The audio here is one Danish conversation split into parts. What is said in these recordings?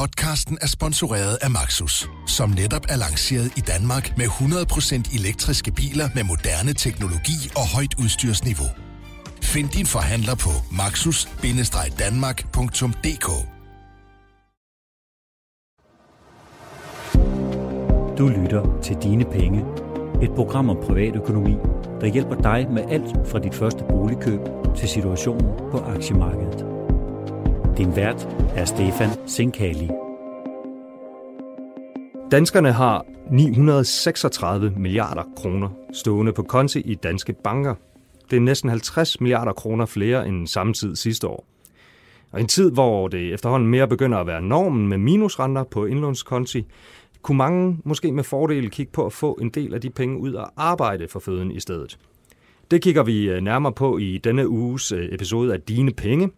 Podcasten er sponsoreret af Maxus, som netop er lanceret i Danmark med 100% elektriske biler med moderne teknologi og højt udstyrsniveau. Find din forhandler på maxus-danmark.dk Du lytter til Dine Penge, et program om privatøkonomi, der hjælper dig med alt fra dit første boligkøb til situationen på aktiemarkedet. Din vært er Stefan Sinkali. Danskerne har 936 milliarder kroner stående på konti i danske banker. Det er næsten 50 milliarder kroner flere end samme tid sidste år. Og i en tid, hvor det efterhånden mere begynder at være normen med minusrenter på indlånskonti, kunne mange måske med fordel kigge på at få en del af de penge ud og arbejde for føden i stedet. Det kigger vi øh, nærmere på i denne uges øh, episode af Dine Penge.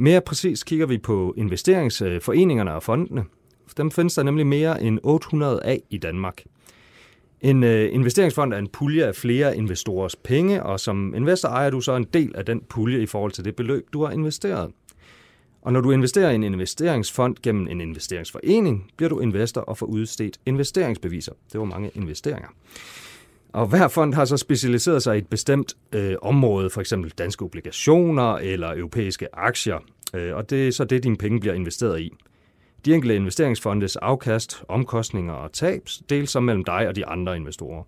Mere præcis kigger vi på investeringsforeningerne og fondene. Dem findes der nemlig mere end 800 af i Danmark. En øh, investeringsfond er en pulje af flere investorers penge, og som investor ejer du så en del af den pulje i forhold til det beløb, du har investeret. Og når du investerer i en investeringsfond gennem en investeringsforening, bliver du investor og får udstedt investeringsbeviser. Det var mange investeringer. Og hver fond har så specialiseret sig i et bestemt øh, område, for eksempel danske obligationer eller europæiske aktier. Øh, og det er så det, dine penge bliver investeret i. De enkelte investeringsfondes afkast, omkostninger og tab deles så mellem dig og de andre investorer.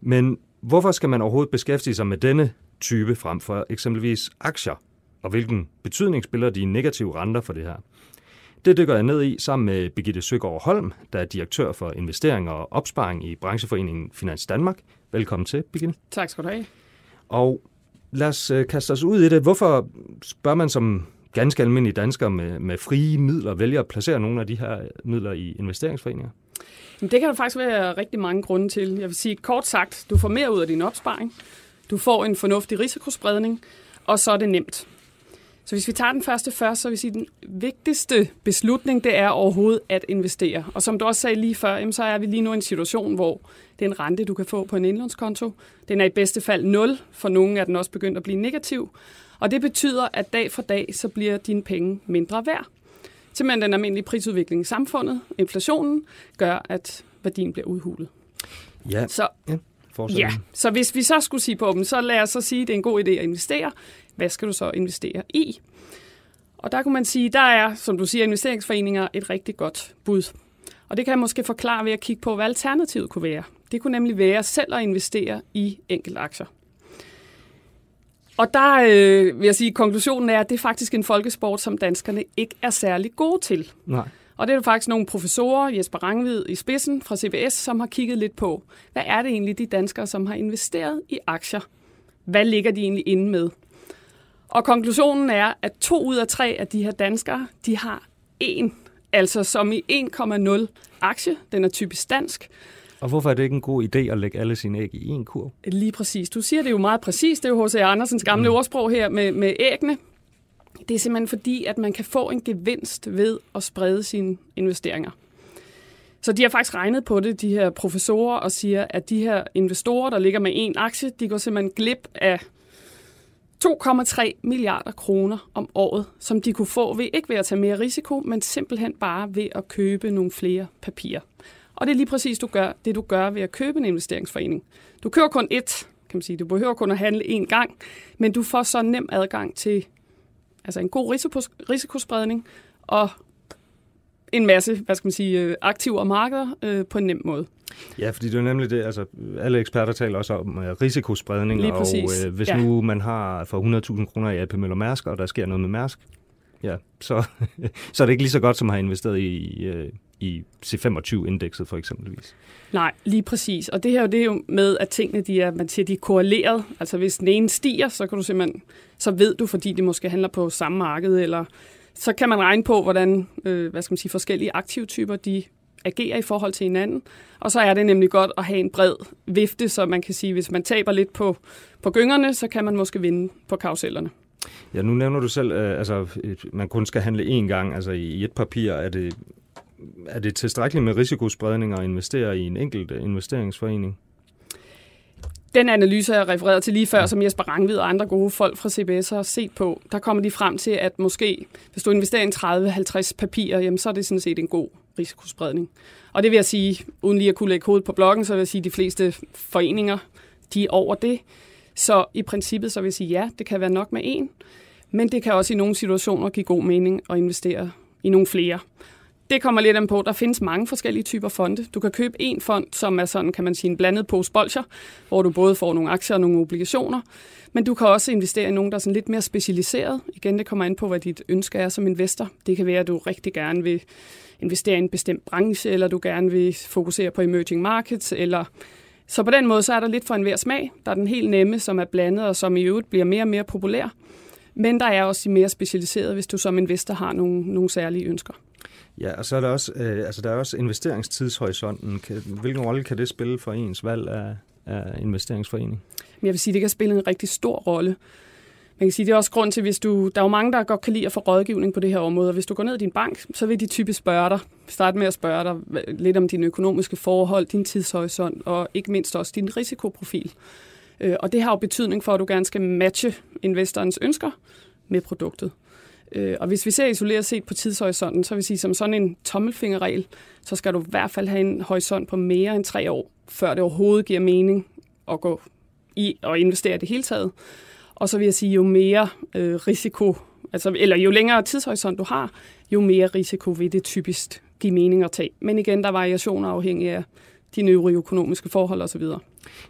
Men hvorfor skal man overhovedet beskæftige sig med denne type frem for eksempelvis aktier? Og hvilken betydning spiller de negative renter for det her? Det dykker jeg ned i sammen med Birgitte Søgaard Holm, der er direktør for investeringer og opsparing i brancheforeningen Finans Danmark. Velkommen til, Birgitte. Tak skal du have. Og lad os øh, kaste os ud i det. Hvorfor bør man som ganske almindelige danskere med, med frie midler vælge at placere nogle af de her midler i investeringsforeninger? Det kan der faktisk være rigtig mange grunde til. Jeg vil sige kort sagt, du får mere ud af din opsparing, du får en fornuftig risikospredning, og så er det nemt. Så hvis vi tager den første først, så vil jeg sige, at den vigtigste beslutning, det er overhovedet at investere. Og som du også sagde lige før, så er vi lige nu i en situation, hvor det er en rente, du kan få på en indlånskonto. Den er i bedste fald 0, for nogle er den også begyndt at blive negativ. Og det betyder, at dag for dag, så bliver dine penge mindre værd. Simpelthen den almindelige prisudvikling i samfundet, inflationen, gør, at værdien bliver udhulet. Ja, så, ja. Ja, så hvis vi så skulle sige på dem, så lad os så sige, at det er en god idé at investere. Hvad skal du så investere i? Og der kunne man sige, der er, som du siger, investeringsforeninger et rigtig godt bud. Og det kan jeg måske forklare ved at kigge på, hvad alternativet kunne være. Det kunne nemlig være selv at investere i enkelte aktier. Og der øh, vil jeg sige, at konklusionen er, at det er faktisk en folkesport, som danskerne ikke er særlig gode til. Nej. Og det er der faktisk nogle professorer, Jesper Rangvid i spidsen fra CBS, som har kigget lidt på, hvad er det egentlig de danskere, som har investeret i aktier? Hvad ligger de egentlig inde med? Og konklusionen er, at to ud af tre af de her danskere, de har en, altså som i 1,0 aktie. Den er typisk dansk. Og hvorfor er det ikke en god idé at lægge alle sine æg i en kurv? Lige præcis. Du siger det jo meget præcis. Det er jo H.C. Andersens gamle mm. ordsprog her med, med æggene. Det er simpelthen fordi, at man kan få en gevinst ved at sprede sine investeringer. Så de har faktisk regnet på det, de her professorer, og siger, at de her investorer, der ligger med en aktie, de går simpelthen glip af 2,3 milliarder kroner om året, som de kunne få ved ikke ved at tage mere risiko, men simpelthen bare ved at købe nogle flere papirer. Og det er lige præcis du gør, det, du gør ved at købe en investeringsforening. Du kører kun ét, kan man sige. Du behøver kun at handle én gang, men du får så nem adgang til altså en god risikospredning og en masse, hvad skal man sige, øh, aktiver markeder øh, på en nem måde. Ja, fordi det er nemlig det, altså alle eksperter taler også om uh, risikospredning, Lige og uh, hvis ja. nu man har for 100.000 kroner i AP Møller Mærsk, og der sker noget med Mærsk, ja, så, så er det ikke lige så godt, som at have investeret i, uh, i C25-indekset for eksempelvis. Nej, lige præcis. Og det her det er jo med, at tingene de er, man siger, de er korreleret. Altså hvis den ene stiger, så kan du simpelthen, så ved du, fordi de måske handler på samme marked, eller så kan man regne på, hvordan øh, hvad skal man sige, forskellige aktivtyper de agerer i forhold til hinanden. Og så er det nemlig godt at have en bred vifte, så man kan sige, hvis man taber lidt på, på gyngerne, så kan man måske vinde på karusellerne. Ja, nu nævner du selv, øh, altså man kun skal handle én gang, altså i et papir. Er det, er det tilstrækkeligt med risikospredning at investere i en enkelt investeringsforening? Den analyse, jeg refererede til lige før, som Jesper Rangvid og andre gode folk fra CBS har set på, der kommer de frem til, at måske, hvis du investerer i 30-50 papirer, jamen, så er det sådan set en god risikospredning. Og det vil jeg sige, uden lige at kunne lægge hovedet på blokken, så vil jeg sige, at de fleste foreninger, de er over det. Så i princippet så vil jeg sige, ja, det kan være nok med en, men det kan også i nogle situationer give god mening at investere i nogle flere. Det kommer lidt an på. Der findes mange forskellige typer fonde. Du kan købe en fond, som er sådan, kan man sige, en blandet pose bolcher, hvor du både får nogle aktier og nogle obligationer. Men du kan også investere i nogen, der er sådan lidt mere specialiseret. Igen, det kommer an på, hvad dit ønske er som investor. Det kan være, at du rigtig gerne vil investere i en bestemt branche, eller du gerne vil fokusere på emerging markets, eller så på den måde, så er der lidt for enhver smag. Der er den helt nemme, som er blandet, og som i øvrigt bliver mere og mere populær. Men der er også de mere specialiserede, hvis du som investor har nogle, nogle særlige ønsker. Ja, og så er der også, øh, altså der er også investeringstidshorisonten. Hvilken rolle kan det spille for ens valg af, af investeringsforening? Jeg vil sige, det kan spille en rigtig stor rolle. Man kan sige, det er også grund til, hvis du... Der er jo mange, der godt kan lide at få rådgivning på det her område, og hvis du går ned i din bank, så vil de typisk spørge dig, starte med at spørge dig lidt om dine økonomiske forhold, din tidshorisont, og ikke mindst også din risikoprofil. Øh, og det har jo betydning for, at du gerne skal matche investorens ønsker med produktet. Øh, og hvis vi ser isoleret set på tidshorisonten, så vil jeg sige, som sådan en tommelfingerregel, så skal du i hvert fald have en horisont på mere end tre år, før det overhovedet giver mening at gå i og investere det hele taget. Og så vil jeg sige, jo mere øh, risiko, altså, eller jo længere tidshorisont du har, jo mere risiko vil det typisk give mening at tage. Men igen, der er variationer afhængig af dine øvrige økonomiske forhold osv.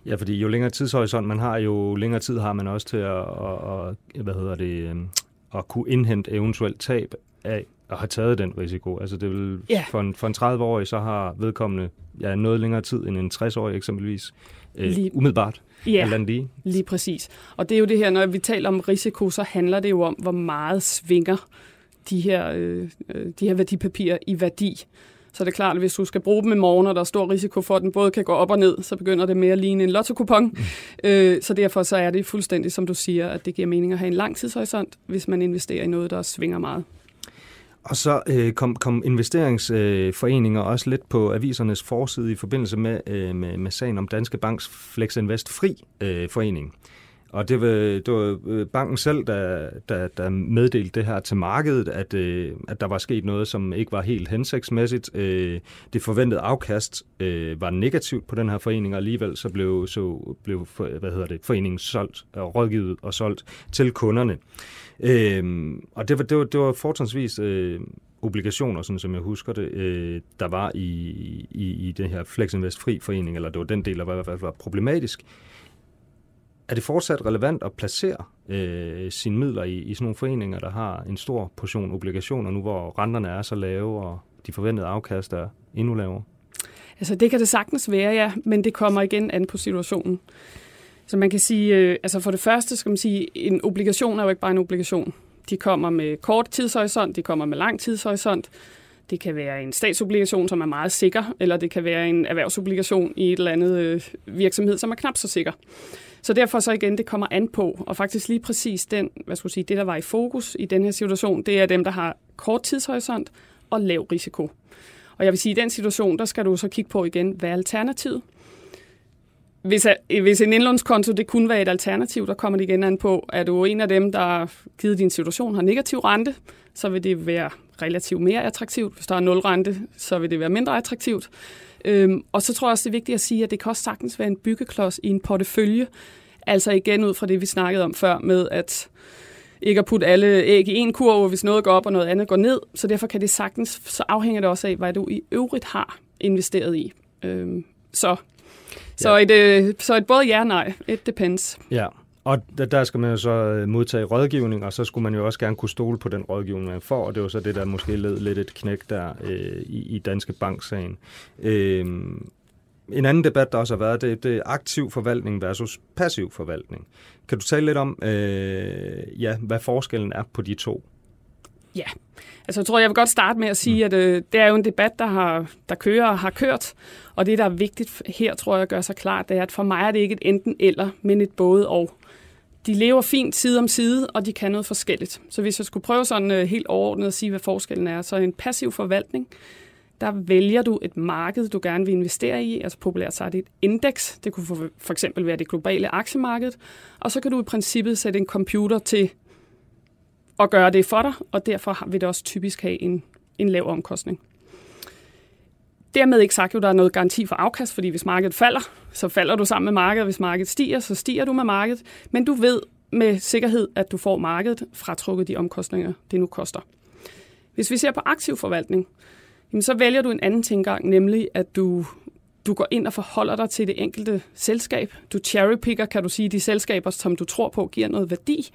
Ja, fordi jo længere tidshorisont man har, jo længere tid har man også til at, at, at hvad hedder det, øhm, at kunne indhente eventuelt tab af at have taget den risiko. Altså det vil, ja. for, en, for en 30-årig, så har vedkommende ja, noget længere tid end en 60-årig eksempelvis. Øh, lige, umiddelbart. Ja, lige. lige præcis. Og det er jo det her, når vi taler om risiko, så handler det jo om, hvor meget svinger de her, øh, øh de her værdipapirer i værdi. Så det er klart, at hvis du skal bruge dem i morgen, og der er stor risiko for, at den både kan gå op og ned, så begynder det mere at ligne en lotto-kupon. Mm. Øh, så derfor så er det fuldstændig, som du siger, at det giver mening at have en lang tidshorisont, hvis man investerer i noget, der svinger meget. Og så øh, kom, kom investeringsforeninger øh, også lidt på avisernes forside i forbindelse med, øh, med, med sagen om Danske Banks Flex Invest Fri øh, forening. Og det var, det var øh, banken selv, der, der, der meddelte det her til markedet, at, øh, at der var sket noget, som ikke var helt hensigtsmæssigt. Øh, det forventede afkast øh, var negativt på den her forening, og alligevel så blev, så blev hvad hedder det, foreningen solgt, og rådgivet og solgt til kunderne. og det var, det var, det var fortrinsvis obligationer, sådan som jeg husker det, øh, der var i, i, i den her Flex Invest Fri forening, eller det var den del, der var, i hvert fald var problematisk er det fortsat relevant at placere øh, sine midler i, i sådan nogle foreninger, der har en stor portion obligationer nu, hvor renterne er så lave, og de forventede afkast er endnu lavere? Altså det kan det sagtens være, ja, men det kommer igen an på situationen. Så man kan sige, øh, altså for det første skal man sige, en obligation er jo ikke bare en obligation. De kommer med kort tidshorisont, de kommer med lang tidshorisont. Det kan være en statsobligation, som er meget sikker, eller det kan være en erhvervsobligation i et eller andet øh, virksomhed, som er knap så sikker. Så derfor så igen, det kommer an på, og faktisk lige præcis den, hvad skulle sige, det, der var i fokus i den her situation, det er dem, der har kort tidshorisont og lav risiko. Og jeg vil sige, at i den situation, der skal du så kigge på igen, hvad er alternativet? Hvis, hvis en indlånskonto det kunne være et alternativ, der kommer det igen an på, at du en af dem, der givet din situation har negativ rente, så vil det være relativt mere attraktivt. Hvis der er nul rente, så vil det være mindre attraktivt. Øhm, og så tror jeg også, det er vigtigt at sige, at det kan også sagtens være en byggeklods i en portefølje. Altså igen ud fra det, vi snakkede om før med, at ikke at putte alle æg i en kurve, hvis noget går op og noget andet går ned. Så derfor kan det sagtens, så afhænger det også af, hvad du i øvrigt har investeret i. Øhm, så, så, ja. et, øh, så et både ja og nej. It depends. Ja, og der skal man jo så øh, modtage rådgivning, og så skulle man jo også gerne kunne stole på den rådgivning, man får, og det var så det, der måske led lidt et knæk der øh, i, i Danske Bank-sagen. Øh, en anden debat, der også har været, det, det er aktiv forvaltning versus passiv forvaltning. Kan du tale lidt om, øh, ja, hvad forskellen er på de to? Ja, altså jeg tror, jeg vil godt starte med at sige, mm. at øh, det er jo en debat, der, har, der kører og har kørt, og det, der er vigtigt her, tror jeg, at gøre sig klart, det er, at for mig er det ikke et enten eller, men et både og de lever fint side om side, og de kan noget forskelligt. Så hvis jeg skulle prøve sådan øh, helt overordnet at sige, hvad forskellen er, så en passiv forvaltning, der vælger du et marked, du gerne vil investere i, altså populært sagt et indeks. Det kunne for, for eksempel være det globale aktiemarked. Og så kan du i princippet sætte en computer til at gøre det for dig, og derfor vil det også typisk have en, en lav omkostning. Dermed ikke sagt, at der er noget garanti for afkast, fordi hvis markedet falder, så falder du sammen med markedet. Hvis markedet stiger, så stiger du med markedet. Men du ved med sikkerhed, at du får markedet fratrukket de omkostninger, det nu koster. Hvis vi ser på aktiv forvaltning, så vælger du en anden tilgang, nemlig at du, du går ind og forholder dig til det enkelte selskab. Du cherrypicker, kan du sige, de selskaber, som du tror på giver noget værdi.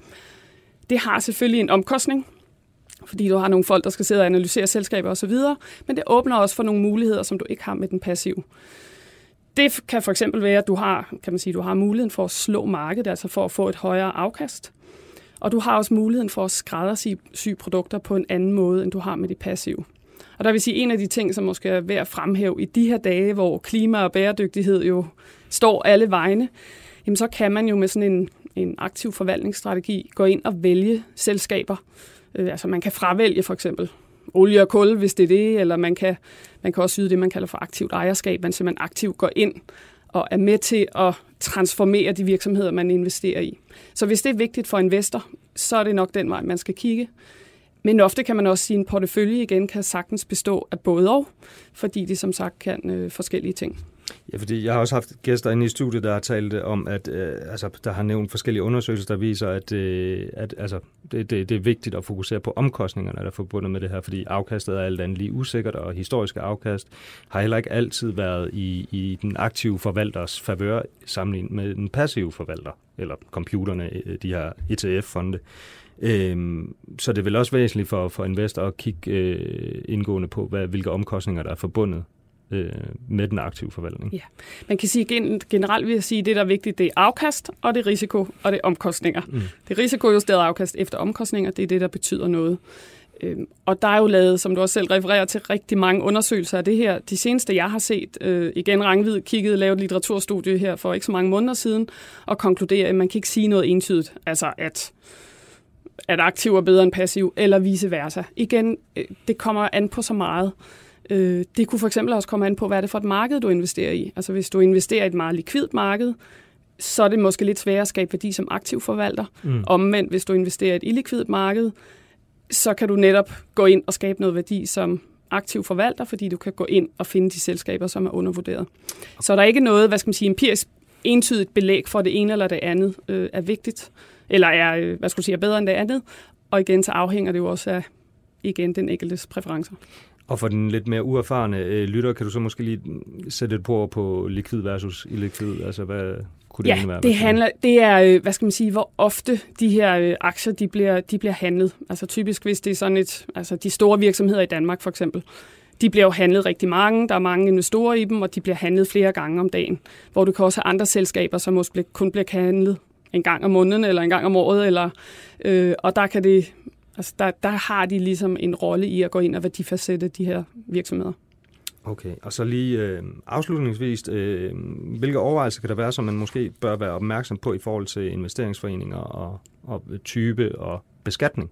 Det har selvfølgelig en omkostning, fordi du har nogle folk, der skal sidde og analysere selskaber osv., men det åbner også for nogle muligheder, som du ikke har med den passive. Det kan for eksempel være, at du har, kan man sige, du har muligheden for at slå markedet, altså for at få et højere afkast. Og du har også muligheden for at skræddersy produkter på en anden måde, end du har med de passive. Og der vil sige, en af de ting, som måske er værd at fremhæve i de her dage, hvor klima og bæredygtighed jo står alle vegne, jamen så kan man jo med sådan en, en aktiv forvaltningsstrategi gå ind og vælge selskaber. Øh, altså man kan fravælge for eksempel olie og kul, hvis det er det, eller man kan, man kan også yde det, man kalder for aktivt ejerskab. Man simpelthen aktivt går ind og er med til at transformere de virksomheder, man investerer i. Så hvis det er vigtigt for investor, så er det nok den vej, man skal kigge. Men ofte kan man også sige, at en portefølje igen kan sagtens bestå af både og, fordi det som sagt kan øh, forskellige ting. Ja, fordi jeg har også haft gæster inde i studiet, der har talt om, at øh, altså, der har nævnt forskellige undersøgelser, der viser, at, øh, at altså, det, det, det er vigtigt at fokusere på omkostningerne, der er forbundet med det her, fordi afkastet er alt andet lige usikkert, og historiske afkast har heller ikke altid været i, i den aktive forvalters favør sammenlignet med den passive forvalter, eller computerne, øh, de her ETF-fonde. Øhm, så det er vel også væsentligt for, for investorer at kigge øh, indgående på, hvad, hvilke omkostninger der er forbundet øh, med den aktive forvaltning. Ja. Man kan sige generelt vil jeg sige, at det, der er vigtigt, det er afkast, og det er risiko, og det er omkostninger. Mm. Det er risikojusteret afkast efter omkostninger, det er det, der betyder noget. Øhm, og der er jo lavet, som du også selv refererer til, rigtig mange undersøgelser af det her. De seneste, jeg har set, øh, igen Rangvid kiggede, lavet et litteraturstudie her for ikke så mange måneder siden, og konkluderer, at man kan ikke sige noget entydigt. Altså, at at aktiv er bedre end passiv, eller vice versa. Igen, øh, det kommer an på så meget. Øh, det kunne for eksempel også komme an på, hvad er det for et marked, du investerer i. Altså hvis du investerer i et meget likvidt marked, så er det måske lidt sværere at skabe værdi som aktiv forvalter. Mm. Omvendt, hvis du investerer i et illikvidt marked, så kan du netop gå ind og skabe noget værdi som aktiv forvalter, fordi du kan gå ind og finde de selskaber, som er undervurderet. Så der er ikke noget, hvad skal man sige, empirisk entydigt belæg for det ene eller det andet øh, er vigtigt, eller er, øh, hvad skulle sige, er bedre end det andet. Og igen, så afhænger det jo også af, igen, den enkeltes præferencer. Og for den lidt mere uerfarne øh, lytter, kan du så måske lige sætte et på på likvid versus illikvid? Altså, hvad kunne det ja, være? det, handler, det er, øh, hvad skal man sige, hvor ofte de her øh, aktier, de bliver, de bliver handlet. Altså typisk, hvis det er sådan et, altså de store virksomheder i Danmark for eksempel, de bliver jo handlet rigtig mange, der er mange investorer i dem, og de bliver handlet flere gange om dagen. Hvor du kan også have andre selskaber, som måske kun bliver handlet en gang om måneden, eller en gang om året, eller, øh, og der kan det, altså der, der har de ligesom en rolle i at gå ind og værdifastsætte de her virksomheder. Okay, og så lige øh, afslutningsvis, øh, hvilke overvejelser kan der være, som man måske bør være opmærksom på i forhold til investeringsforeninger og, og type og beskatning?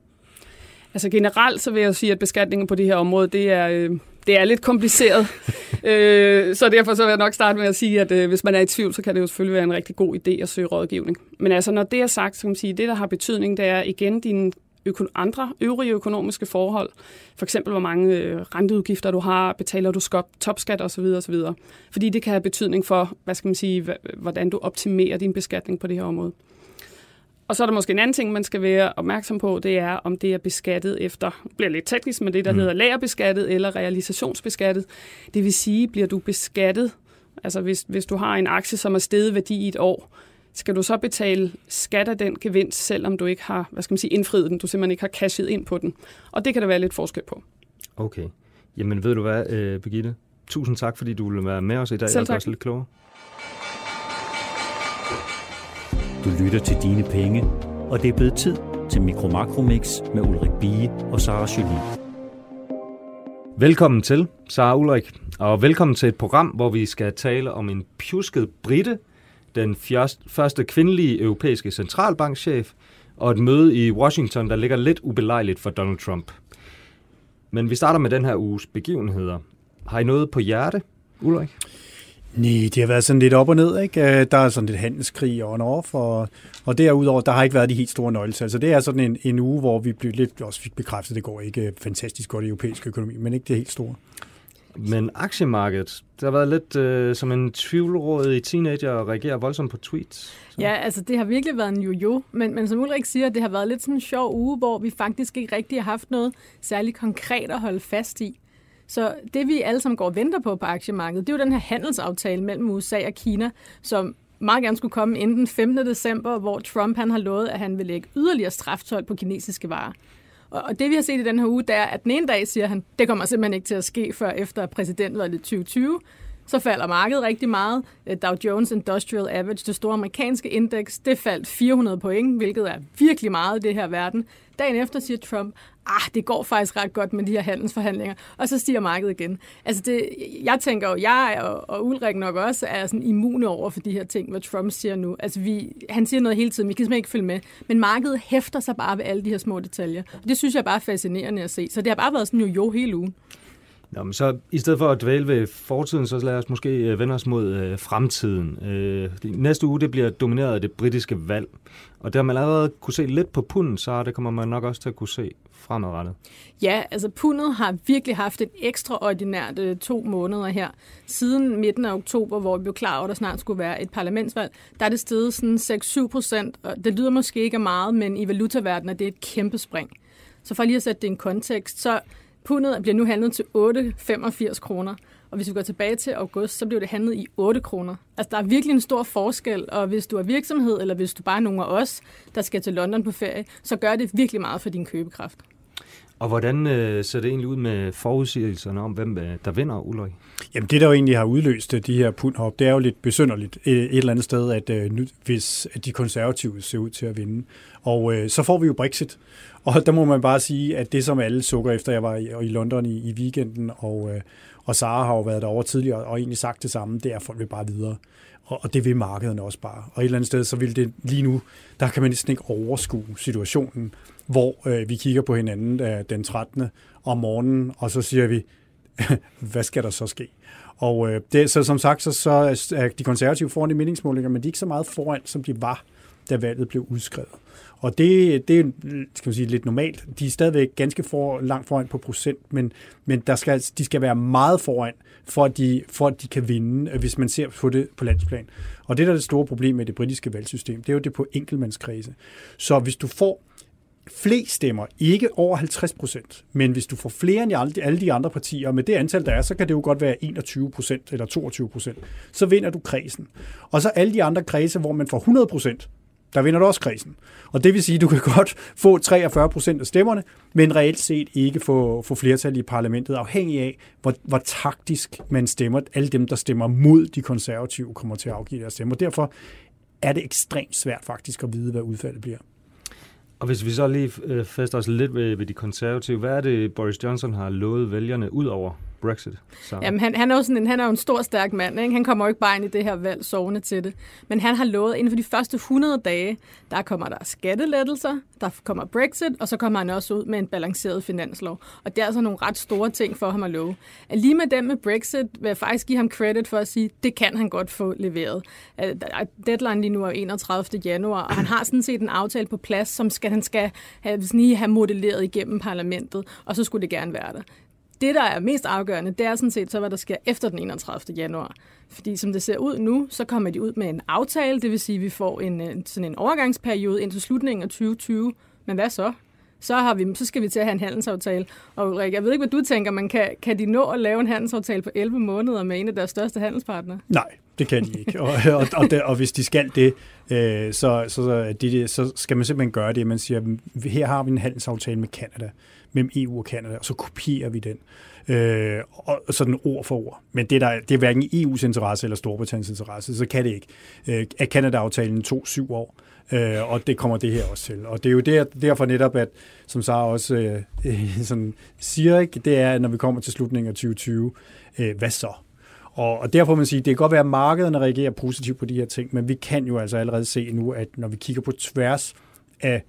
Altså generelt så vil jeg sige, at beskatningen på det her område, det er, øh, det er lidt kompliceret. øh, så derfor så vil jeg nok starte med at sige, at øh, hvis man er i tvivl, så kan det jo selvfølgelig være en rigtig god idé at søge rådgivning. Men altså når det er sagt, så kan man sige, det der har betydning, det er igen dine øko- andre øvrige økonomiske forhold. For eksempel, hvor mange øh, renteudgifter du har, betaler du skop, topskat osv. osv. Fordi det kan have betydning for, hvad skal man sige, hvordan du optimerer din beskatning på det her område. Og så er der måske en anden ting, man skal være opmærksom på, det er, om det er beskattet efter, bliver lidt teknisk, men det der mm. hedder lagerbeskattet eller realisationsbeskattet. Det vil sige, bliver du beskattet, altså hvis, hvis du har en aktie, som er steget værdi i et år, skal du så betale skat af den gevinst, selvom du ikke har, hvad skal man sige, indfriet den, du simpelthen ikke har cashet ind på den. Og det kan der være lidt forskel på. Okay. Jamen ved du hvad, øh, Birgitte? Tusind tak, fordi du ville være med os i dag Selv tak. og gøre lidt klogere. Du lytter til Dine Penge, og det er blevet tid til Mikro Makromix med Ulrik Bie og Sara Jolie. Velkommen til, Sara Ulrik, og velkommen til et program, hvor vi skal tale om en pjusket britte, den første kvindelige europæiske centralbankchef, og et møde i Washington, der ligger lidt ubelejligt for Donald Trump. Men vi starter med den her uges begivenheder. Har I noget på hjerte, Ulrik? Nej, det har været sådan lidt op og ned. Ikke? Øh, der er sådan lidt handelskrig on off, og, og derudover, der har ikke været de helt store nøgletal. Så det er sådan en, en uge, hvor vi blev lidt også fik bekræftet, at det går ikke øh, fantastisk godt i europæisk økonomi, men ikke det helt store. Men aktiemarkedet, det har været lidt øh, som en tvivlråd i teenager og reagerer voldsomt på tweets. Så. Ja, altså det har virkelig været en jojo, men, men som Ulrik siger, det har været lidt sådan en sjov uge, hvor vi faktisk ikke rigtig har haft noget særligt konkret at holde fast i. Så det vi alle sammen går og venter på på aktiemarkedet, det er jo den her handelsaftale mellem USA og Kina, som meget gerne skulle komme inden den 15. december, hvor Trump han har lovet, at han vil lægge yderligere straftøj på kinesiske varer. Og det vi har set i den her uge, det er, at den ene dag siger han, det kommer simpelthen ikke til at ske før efter præsidentvalget 2020. Så falder markedet rigtig meget. Øh, Dow Jones Industrial Average, det store amerikanske indeks, det faldt 400 point, hvilket er virkelig meget i det her verden. Dagen efter siger Trump, ah, det går faktisk ret godt med de her handelsforhandlinger, og så stiger markedet igen. Altså det, jeg tænker jo, jeg og, og Ulrik nok også er sådan immune over for de her ting, hvad Trump siger nu. Altså vi, han siger noget hele tiden, vi kan simpelthen ikke følge med, men markedet hæfter sig bare ved alle de her små detaljer. Og det synes jeg bare er fascinerende at se. Så det har bare været sådan jo jo hele ugen. Nå, men så i stedet for at dvæle ved fortiden, så lad os måske øh, vende os mod øh, fremtiden. Øh, næste uge det bliver domineret af det britiske valg, og der man allerede kunne se lidt på punden, så det kommer man nok også til at kunne se fremadrettet. Ja, altså pundet har virkelig haft et ekstraordinært øh, to måneder her. Siden midten af oktober, hvor vi blev klar over, at der snart skulle være et parlamentsvalg, der er det steget sådan 6-7 procent, det lyder måske ikke meget, men i valutaverdenen er det et kæmpe spring. Så for lige at sætte det i en kontekst, så pundet bliver nu handlet til 8,85 kroner. Og hvis vi går tilbage til august, så bliver det handlet i 8 kroner. Altså, der er virkelig en stor forskel, og hvis du er virksomhed, eller hvis du bare er nogen af os, der skal til London på ferie, så gør det virkelig meget for din købekraft. Og hvordan øh, ser det egentlig ud med forudsigelserne om, hvem øh, der vinder, Ulrik? Jamen det, der jo egentlig har udløst øh, de her pundhop, det er jo lidt besynderligt øh, et eller andet sted, at øh, nu, hvis de konservative ser ud til at vinde. Og øh, så får vi jo Brexit. Og der må man bare sige, at det som alle sukker efter, jeg var i, i London i, i weekenden, og, øh, og Sara har jo været derovre tidligere og egentlig sagt det samme, det er, at folk vil bare videre. Og, og det vil markederne også bare. Og et eller andet sted, så vil det lige nu, der kan man næsten ikke overskue situationen, hvor øh, vi kigger på hinanden øh, den 13. om morgenen, og så siger vi, hvad skal der så ske? Og øh, det, så som sagt, så, så er de konservative foran i meningsmålinger, men de er ikke så meget foran, som de var, da valget blev udskrevet. Og det, det er skal man sige, lidt normalt. De er stadigvæk ganske for, langt foran på procent, men, men der skal, altså, de skal være meget foran, for at, de, for at de kan vinde, øh, hvis man ser på det på landsplan. Og det, der er det store problem med det britiske valgsystem, det er jo det på enkeltmandskredse. Så hvis du får flest stemmer, ikke over 50 procent, men hvis du får flere end alle de andre partier, med det antal, der er, så kan det jo godt være 21 procent eller 22 procent, så vinder du kredsen. Og så alle de andre kredse, hvor man får 100 procent, der vinder du også kredsen. Og det vil sige, at du kan godt få 43 procent af stemmerne, men reelt set ikke få, få flertal i parlamentet, afhængig af, hvor, hvor taktisk man stemmer. Alle dem, der stemmer mod de konservative, kommer til at afgive deres stemmer. Derfor er det ekstremt svært faktisk at vide, hvad udfaldet bliver. Og hvis vi så lige øh, fester os lidt ved, ved de konservative, hvad er det, Boris Johnson har lovet vælgerne ud over Brexit. Så. Jamen, han, han, er jo sådan en, han er jo en stor, stærk mand. Ikke? Han kommer jo ikke bare ind i det her valg sovende til det. Men han har lovet, at inden for de første 100 dage, der kommer der skattelettelser, der kommer Brexit, og så kommer han også ud med en balanceret finanslov. Og det er altså nogle ret store ting for ham at love. At lige med dem med Brexit vil jeg faktisk give ham credit for at sige, det kan han godt få leveret. Deadline lige nu er 31. januar, og han har sådan set en aftale på plads, som skal, han skal have, sådan lige have modelleret igennem parlamentet, og så skulle det gerne være der det, der er mest afgørende, det er sådan set så, hvad der sker efter den 31. januar. Fordi som det ser ud nu, så kommer de ud med en aftale, det vil sige, at vi får en, øh, sådan en overgangsperiode indtil slutningen af 2020. Men hvad så? Så, har vi, så skal vi til at have en handelsaftale. Og Ulrik, jeg ved ikke, hvad du tænker, men kan, kan de nå at lave en handelsaftale på 11 måneder med en af deres største handelspartnere? Nej, det kan de ikke. Og, og, og, og, og hvis de skal det, øh, så, så, så, de, så skal man simpelthen gøre det. Man siger, her har vi en handelsaftale med Kanada mellem EU og Kanada, og så kopierer vi den. Øh, og sådan ord for ord. Men det, der, det er hverken EU's interesse eller Storbritanniens interesse, så kan det ikke. Øh, er Kanada-aftalen tog syv år, øh, og det kommer det her også til. Og det er jo der, derfor netop, at som Sara også øh, øh, sådan siger, ikke, det er, at når vi kommer til slutningen af 2020, øh, hvad så? Og, og derfor må man sige, det kan godt være, at markederne reagerer positivt på de her ting, men vi kan jo altså allerede se nu, at når vi kigger på tværs af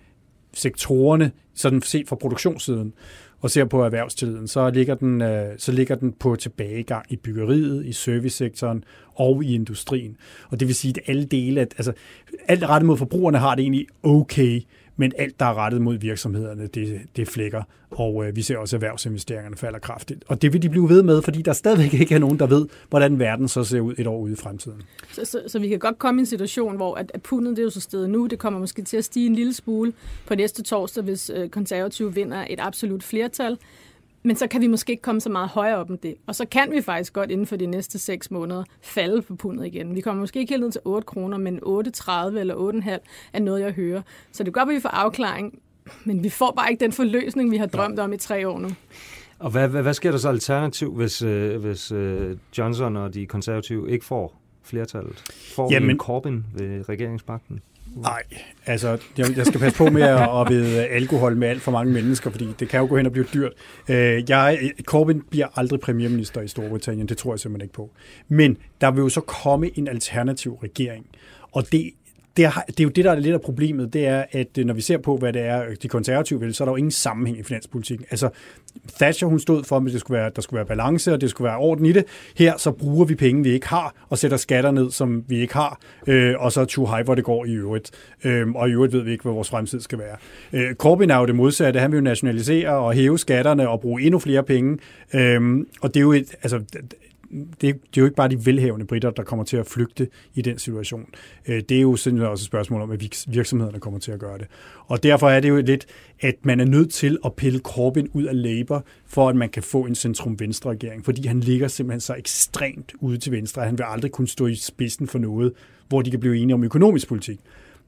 sektorerne, sådan set fra produktionssiden, og ser på erhvervstilliden, så ligger den, øh, så ligger den på tilbagegang i byggeriet, i servicesektoren og i industrien. Og det vil sige, at alle dele, at, altså alt rettet mod forbrugerne har det egentlig okay, men alt, der er rettet mod virksomhederne, det, det flækker, og øh, vi ser også, at erhvervsinvesteringerne falder kraftigt. Og det vil de blive ved med, fordi der stadigvæk ikke er nogen, der ved, hvordan verden så ser ud et år ude i fremtiden. Så, så, så vi kan godt komme i en situation, hvor at, at pundet det er jo så stedet nu, det kommer måske til at stige en lille smule på næste torsdag, hvis øh, konservative vinder et absolut flertal. Men så kan vi måske ikke komme så meget højere op end det. Og så kan vi faktisk godt inden for de næste 6 måneder falde på pundet igen. Vi kommer måske ikke helt ned til 8 kroner, men 8,30 eller 8,5 er noget, jeg hører. Så det går godt, at vi får afklaring, men vi får bare ikke den forløsning, vi har drømt om i tre år nu. Og hvad, hvad, hvad sker der så alternativ, hvis, øh, hvis øh, Johnson og de konservative ikke får flertallet? Får Jamen, en Corbyn ved regeringsmagten? Nej, altså jeg, jeg skal passe på med at, at ved alkohol med alt for mange mennesker, fordi det kan jo gå hen og blive dyrt. Øh, jeg, Corbyn bliver aldrig premierminister i Storbritannien, det tror jeg simpelthen ikke på. Men der vil jo så komme en alternativ regering, og det det er, det er jo det, der er lidt af problemet, det er, at øh, når vi ser på, hvad det er, de konservative vil, så er der jo ingen sammenhæng i finanspolitikken. Altså, Thatcher, hun stod for, at det skulle være, der skulle være balance, og det skulle være orden i det. Her så bruger vi penge, vi ikke har, og sætter skatter ned, som vi ikke har, øh, og så too high, hvor det går i øvrigt. Øh, og i øvrigt ved vi ikke, hvad vores fremtid skal være. Øh, Corbyn er jo det modsatte. Han vil jo nationalisere og hæve skatterne og bruge endnu flere penge. Øh, og det er jo et, altså, det, det er jo ikke bare de velhavende britter, der kommer til at flygte i den situation. Øh, det er jo sådan også et spørgsmål om, at virksomhederne kommer til at gøre det. Og derfor er det jo lidt, at man er nødt til at pille Corbyn ud af Labour, for at man kan få en centrum-venstre regering, fordi han ligger simpelthen så ekstremt ude til venstre, at han vil aldrig kunne stå i spidsen for noget, hvor de kan blive enige om økonomisk politik.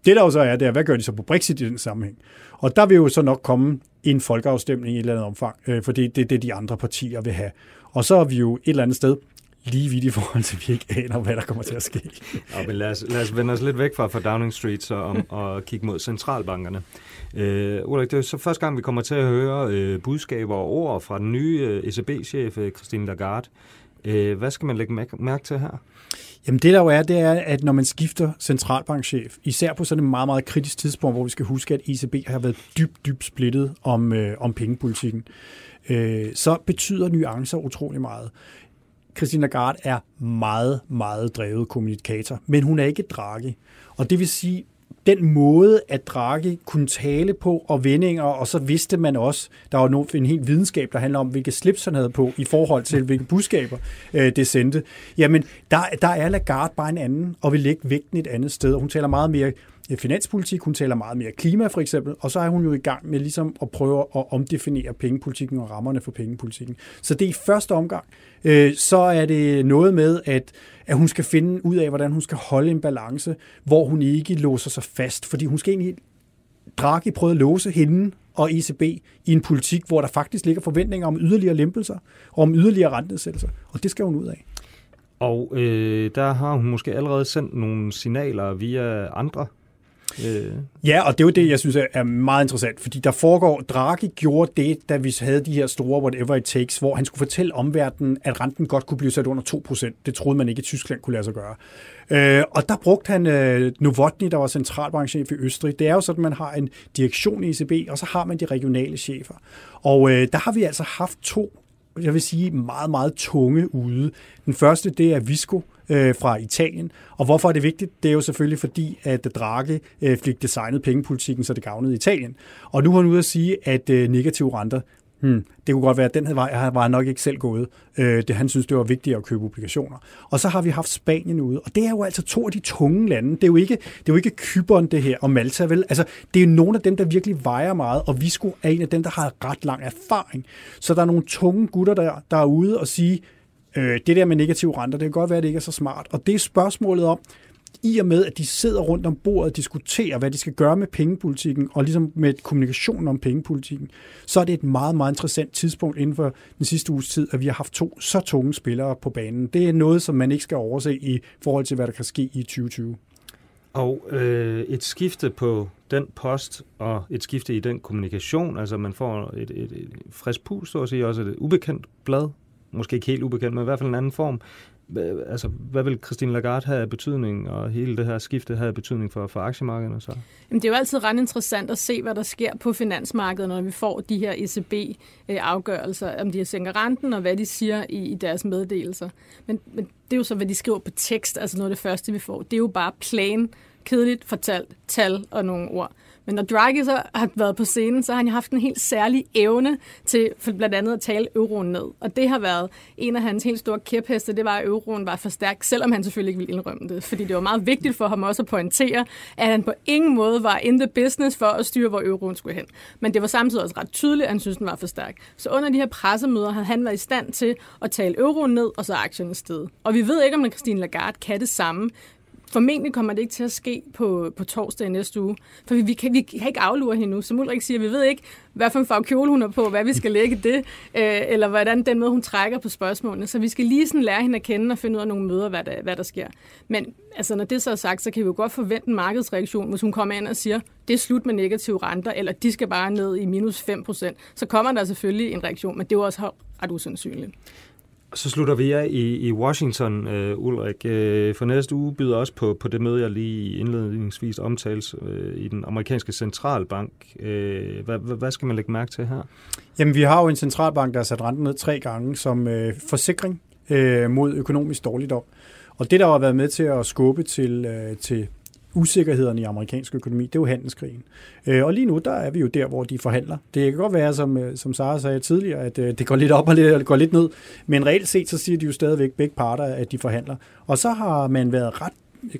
Det der jo så er, det er, hvad gør de så på Brexit i den sammenhæng? Og der vil jo så nok komme en folkeafstemning i et eller andet omfang, øh, for det er det, de andre partier vil have. Og så er vi jo et eller andet sted lige vidt i forhold til, at vi ikke aner, hvad der kommer til at ske. Ja, men lad, os, lad os vende os lidt væk fra, fra Downing Street så om, og kigge mod centralbankerne. Øh, Ulrik, det er så første gang, vi kommer til at høre øh, budskaber og ord fra den nye øh, ECB-chef, øh, Christine Lagarde. Øh, hvad skal man lægge mærke til her? Jamen det der jo er, det er, at når man skifter centralbankchef, især på sådan et meget, meget kritisk tidspunkt, hvor vi skal huske, at ECB har været dybt, dybt splittet om, øh, om pengepolitikken, øh, så betyder nuancer utrolig meget. Christina Gard er meget, meget drevet kommunikator, men hun er ikke Draghi. Og det vil sige, den måde, at Draghi kunne tale på og vendinger, og så vidste man også, der var en helt videnskab, der handler om, hvilke slips han havde på i forhold til, hvilke budskaber øh, det sendte. Jamen, der, der er Lagarde bare en anden, og vil lægge vægten et andet sted. Hun taler meget mere Øh, finanspolitik, hun taler meget mere klima for eksempel, og så er hun jo i gang med ligesom at prøve at omdefinere pengepolitikken og rammerne for pengepolitikken. Så det er i første omgang, øh, så er det noget med, at, at hun skal finde ud af, hvordan hun skal holde en balance, hvor hun ikke låser sig fast, fordi hun skal egentlig Draghi prøvede at låse hende og ECB i en politik, hvor der faktisk ligger forventninger om yderligere lempelser og om yderligere rentenedsættelser, og det skal hun ud af. Og øh, der har hun måske allerede sendt nogle signaler via andre Øh. Ja, og det er jo det, jeg synes er meget interessant, fordi der foregår, Draghi gjorde det, da vi havde de her store whatever it takes, hvor han skulle fortælle omverdenen, at renten godt kunne blive sat under 2%. Det troede man ikke, at Tyskland kunne lade sig gøre. Øh, og der brugte han øh, Novotny, der var centralbankchef i Østrig. Det er jo sådan, at man har en direktion i ECB, og så har man de regionale chefer. Og øh, der har vi altså haft to jeg vil sige, meget, meget tunge ude. Den første, det er Visco, øh, fra Italien. Og hvorfor er det vigtigt? Det er jo selvfølgelig fordi, at Draghi øh, fik designet pengepolitikken, så det gavnede Italien. Og nu har han ude at sige, at øh, negative renter, hmm, det kunne godt være, at den vej var nok ikke selv gået. Øh, det, han synes, det var vigtigt at købe obligationer. Og så har vi haft Spanien ude, og det er jo altså to af de tunge lande. Det er jo ikke, det er jo ikke Kypern, det her, og Malta, vel? Altså, det er jo nogle af dem, der virkelig vejer meget, og Visco er en af dem, der har ret lang erfaring. Så der er nogle tunge gutter, der, der er ude og sige, øh, det der med negative renter, det kan godt være, at det ikke er så smart. Og det er spørgsmålet om, i og med, at de sidder rundt om bordet og diskuterer, hvad de skal gøre med pengepolitikken, og ligesom med kommunikationen om pengepolitikken, så er det et meget, meget interessant tidspunkt inden for den sidste uges tid, at vi har haft to så tunge spillere på banen. Det er noget, som man ikke skal overse i forhold til, hvad der kan ske i 2020. Og øh, et skifte på den post og et skifte i den kommunikation, altså man får et, et, et frisk pus, så at sige, også et ubekendt blad måske ikke helt ubekendt, men i hvert fald en anden form. Altså, hvad vil Christine Lagarde have betydning, og hele det her skifte have betydning for, for aktiemarkederne så? Jamen, det er jo altid ret interessant at se, hvad der sker på finansmarkedet, når vi får de her ECB-afgørelser, øh, om de sænker renten, og hvad de siger i, i deres meddelelser. Men, men det er jo så, hvad de skriver på tekst, altså noget af det første, vi får. Det er jo bare plain, kedeligt fortalt tal og nogle ord. Men når Draghi så har været på scenen, så har han jo haft en helt særlig evne til for blandt andet at tale euroen ned. Og det har været en af hans helt store kæpheste, det var, at euroen var for stærk, selvom han selvfølgelig ikke ville indrømme det. Fordi det var meget vigtigt for ham også at pointere, at han på ingen måde var in the business for at styre, hvor euroen skulle hen. Men det var samtidig også ret tydeligt, at han synes, den var for stærk. Så under de her pressemøder havde han været i stand til at tale euroen ned, og så aktierne sted. Og vi ved ikke, om Christine Lagarde kan det samme. Formentlig kommer det ikke til at ske på, på torsdag i næste uge, for vi, vi, kan, vi kan ikke aflure hende nu. Som Ulrik siger, vi ved ikke, hvad for en farve kjole hun er på, hvad vi skal lægge det, øh, eller hvordan den måde, hun trækker på spørgsmålene. Så vi skal lige sådan lære hende at kende og finde ud af nogle møder, hvad der, hvad der sker. Men altså, når det så er sagt, så kan vi jo godt forvente en markedsreaktion, hvis hun kommer ind og siger, det er slut med negative renter, eller de skal bare ned i minus 5% Så kommer der selvfølgelig en reaktion, men det er jo også ret usandsynligt. Så slutter vi af i, i Washington, uh, Ulrik. Øh, for næste uge byder også på, på det møde, jeg lige indledningsvis omtales øh, i den amerikanske centralbank. Øh, hvad, hvad skal man lægge mærke til her? Jamen, vi har jo en centralbank, der har sat renten ned tre gange som øh, forsikring øh, mod økonomisk dårligdom. Og det, der har været med til at skubbe til, øh, til usikkerhederne i amerikansk økonomi, det er jo handelskrigen. Øh, og lige nu, der er vi jo der, hvor de forhandler. Det kan godt være, som, øh, som Sara sagde tidligere, at øh, det går lidt op og lidt, går lidt ned, men reelt set, så siger de jo stadigvæk begge parter, at de forhandler. Og så har man været ret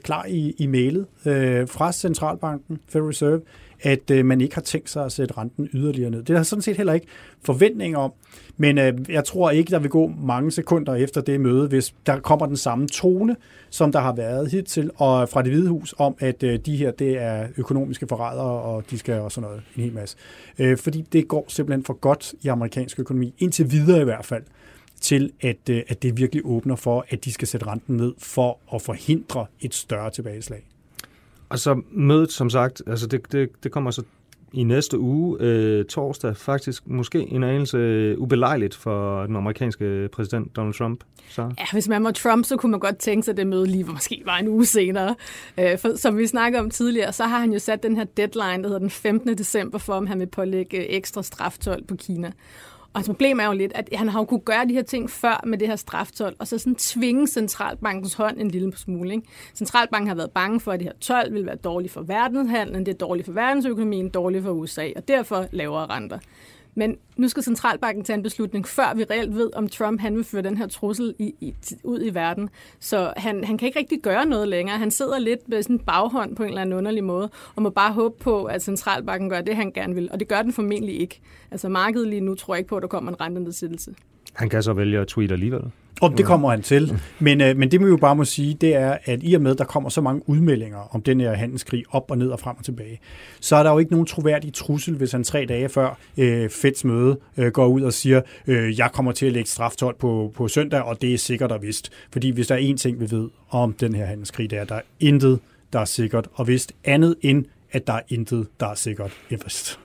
klar i, i mailet øh, fra Centralbanken, Federal Reserve, at øh, man ikke har tænkt sig at sætte renten yderligere ned. Det er sådan set heller ikke forventning om, men øh, jeg tror ikke, der vil gå mange sekunder efter det møde, hvis der kommer den samme tone, som der har været hidtil, og fra det hvide hus om, at øh, de her, det er økonomiske forrædere, og de skal også noget, en hel masse. Øh, fordi det går simpelthen for godt i amerikansk økonomi, indtil videre i hvert fald til, at, øh, at det virkelig åbner for, at de skal sætte renten ned for at forhindre et større tilbageslag. Og så mødet, som sagt, altså det, det, det kommer så i næste uge, øh, torsdag, faktisk måske en anelse øh, ubelejligt for den amerikanske præsident Donald Trump. Så. Ja, hvis man var Trump, så kunne man godt tænke sig, at det møde lige var måske var en uge senere. Øh, for, som vi snakkede om tidligere, så har han jo sat den her deadline, der hedder den 15. december, for om han vil pålægge ekstra straftol på Kina. Og altså, hans problem er jo lidt, at han har jo kunne gøre de her ting før med det her straftol, og så sådan tvinge centralbankens hånd en lille smule. Ikke? Centralbanken har været bange for, at det her 12 vil være dårligt for verdenshandlen, det er dårligt for verdensøkonomien, dårligt for USA, og derfor lavere renter. Men nu skal centralbanken tage en beslutning, før vi reelt ved, om Trump han vil føre den her trussel i, i, ud i verden. Så han, han kan ikke rigtig gøre noget længere. Han sidder lidt med sådan en baghånd på en eller anden underlig måde, og må bare håbe på, at centralbanken gør det, han gerne vil. Og det gør den formentlig ikke. Altså markedet lige nu tror jeg ikke på, at der kommer en rentenedsættelse. Han kan så vælge at tweete alligevel. Og det kommer han til. Men, øh, men det må vi jo bare må sige, det er, at i og med, at der kommer så mange udmeldinger om den her handelskrig op og ned og frem og tilbage, så er der jo ikke nogen troværdig trussel, hvis han tre dage før øh, Feds møde øh, går ud og siger, øh, jeg kommer til at lægge straftol på, på søndag, og det er sikkert og vist. Fordi hvis der er én ting, vi ved om den her handelskrig, det er, at der er intet, der er sikkert og vist andet end, at der er intet, der er sikkert og vist.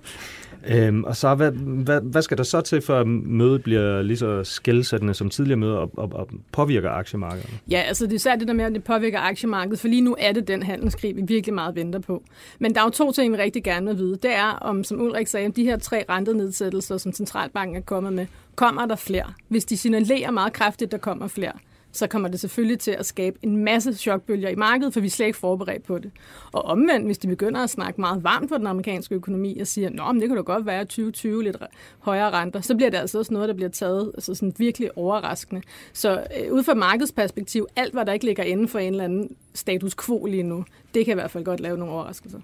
Øhm, og så, hvad, hvad, hvad skal der så til, for at mødet bliver lige så skældsættende som tidligere møder og, og, og påvirker aktiemarkedet? Ja, altså det er særligt det der med, at det påvirker aktiemarkedet, for lige nu er det den handelskrig, vi virkelig meget venter på. Men der er jo to ting, vi rigtig gerne vil vide. Det er, om, som Ulrik sagde, om de her tre rentenedsættelser, som centralbanken er kommet med, kommer der flere? Hvis de signalerer meget kraftigt, der kommer flere, så kommer det selvfølgelig til at skabe en masse chokbølger i markedet, for vi er slet ikke forberedt på det. Og omvendt, hvis de begynder at snakke meget varmt for den amerikanske økonomi og siger, at det kan da godt være 2020 lidt højere renter, så bliver det altså også noget, der bliver taget altså sådan virkelig overraskende. Så øh, ud fra markedsperspektiv, alt hvad der ikke ligger inden for en eller anden status quo lige nu, det kan i hvert fald godt lave nogle overraskelser.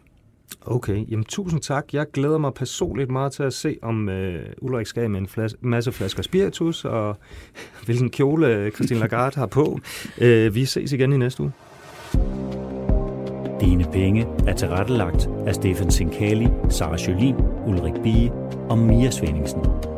Okay, jamen tusind tak. Jeg glæder mig personligt meget til at se, om øh, Ulrik skal med en flas- masse flasker spiritus, og hvilken kjole øh, Christine Lagarde har på. Øh, vi ses igen i næste uge. Dine penge er tilrettelagt af Stefan Sinkali, Sara Jolin, Ulrik Bie og Mia Svendingsen.